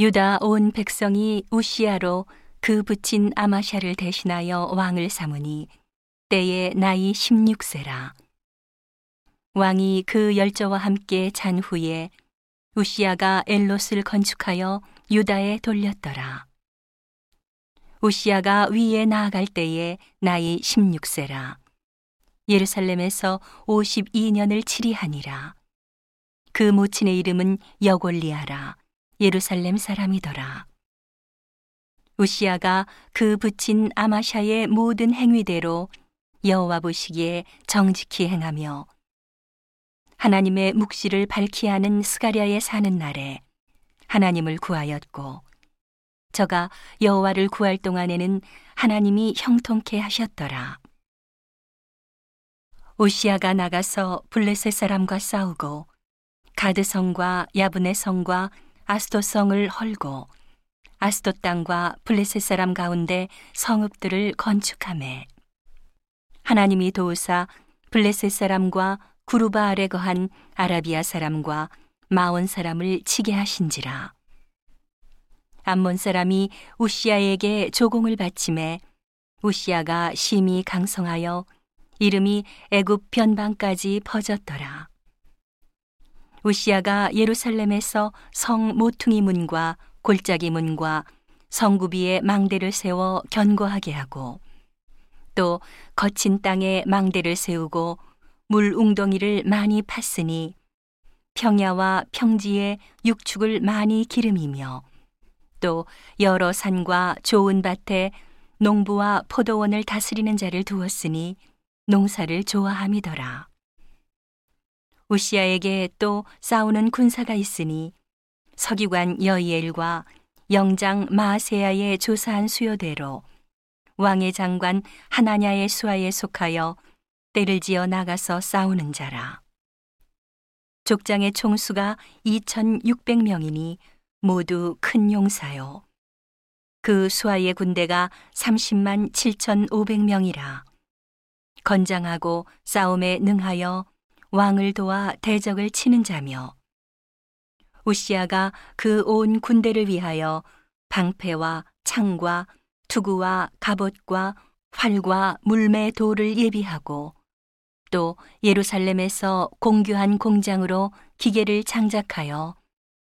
유다 온 백성이 우시아로 그 붙인 아마샤를 대신하여 왕을 삼으니 때에 나이 16세라. 왕이 그 열저와 함께 잔 후에 우시아가 엘롯을 건축하여 유다에 돌렸더라. 우시아가 위에 나아갈 때에 나이 16세라. 예루살렘에서 52년을 치리하니라. 그 모친의 이름은 여골리아라. 예루살렘 사람이더라. 우시아가 그 붙인 아마샤의 모든 행위대로 여호와 보시기에 정직히 행하며 하나님의 묵시를 밝히 하는 스가랴에 사는 날에 하나님을 구하였고 저가 여호와를 구할 동안에는 하나님이 형통케 하셨더라. 오시아가 나가서 블레셋 사람과 싸우고 가드 성과 야브네 성과 아스토성을 헐고 아스토 땅과 블레셋 사람 가운데 성읍들을 건축함에 하나님이 도우사 블레셋 사람과 구루바 아래 거한 아라비아 사람과 마온 사람을 치게 하신지라 암몬 사람이 우시아에게 조공을 바침해 우시아가 심히 강성하여 이름이 애굽 변방까지 퍼졌더라. 우시아가 예루살렘에서 성 모퉁이 문과 골짜기 문과 성구비에 망대를 세워 견고하게 하고 또 거친 땅에 망대를 세우고 물 웅덩이를 많이 팠으니 평야와 평지에 육축을 많이 기름이며 또 여러 산과 좋은 밭에 농부와 포도원을 다스리는 자를 두었으니 농사를 좋아함이더라. 우시아에게 또 싸우는 군사가 있으니 서기관 여이엘과 영장 마세야의 조사한 수요대로 왕의 장관 하나냐의 수하에 속하여 때를 지어 나가서 싸우는 자라. 족장의 총수가 2,600명이니 모두 큰 용사요. 그 수하의 군대가 30만 7,500명이라. 건장하고 싸움에 능하여 왕을 도와 대적을 치는 자며 우시아가 그 온 군대를 위하여 방패와 창과 투구와 갑옷과 활과 물매 돌을 예비하고 또 예루살렘에서 공교한 공장으로 기계를 장작하여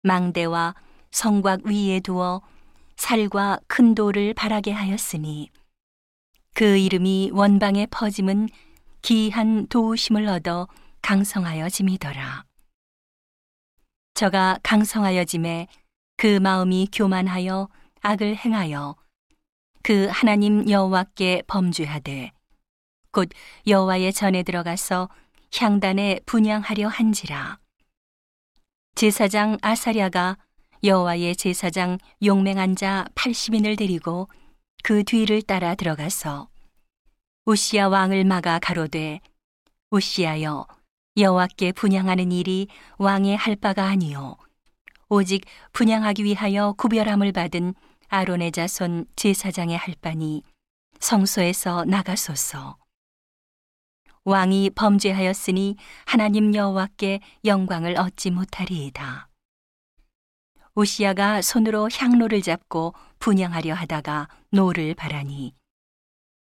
망대와 성곽 위에 두어 살과 큰 돌을 바라게 하였으니 그 이름이 원방에 퍼짐은 기한 도우심을 얻어 강성하여 짐이더라. 저가 강성하여 짐에 그 마음이 교만하여 악을 행하여 그 하나님 여호와께 범죄하되 곧 여호와의 전에 들어가서 향단에 분양하려 한지라. 제사장 아사랴가 여호와의 제사장 용맹한 자 80인을 데리고 그 뒤를 따라 들어가서 우시아 왕을 막아 가로되 우시아여 여호와께 분양하는 일이 왕의 할 바가 아니요. 오직 분향하기 위하여 구별함을 받은 아론의 자손 제사장의 할 바니 성소에서 나가소서. 왕이 범죄하였으니 하나님 여호와께 영광을 얻지 못하리이다. 웃시야가 손으로 향로를 잡고 분향하려 하다가 노를 발하니.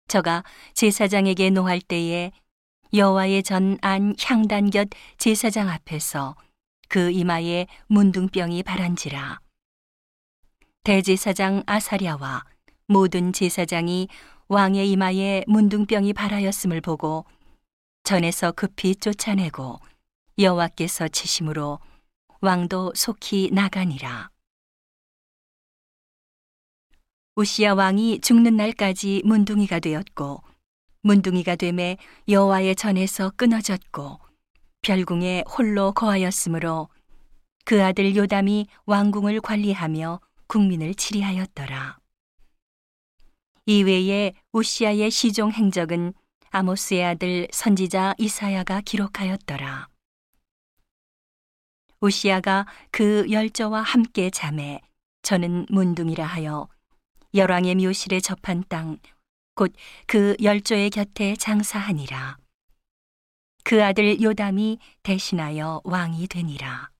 저가 제사장에게 노할 때에 여호와의 전 안 향단 곁 제사장 앞에서 그 이마에 문둥병이 바란지라 대제사장 아사랴와 모든 제사장이 왕의 이마에 문둥병이 발하였음을 보고 전에서 급히 쫓아내고 여호와께서 치심으로 왕도 속히 나가니라. 우시아 왕이 죽는 날까지 문둥이가 되었고 문둥이가 되매 여호와의 전에서 끊어졌고 별궁에 홀로 거하였으므로 그 아들 요담이 왕궁을 관리하며 국민을 치리하였더라. 이외에 우시아의 시종 행적은 아모스의 아들 선지자 이사야가 기록하였더라. 우시아가 그 열저와 함께 잠에 저는 문둥이라 하여 열왕의 묘실에 접한 땅 곧 그 열조의 곁에 장사하니라. 그 아들 요담이 대신하여 왕이 되니라.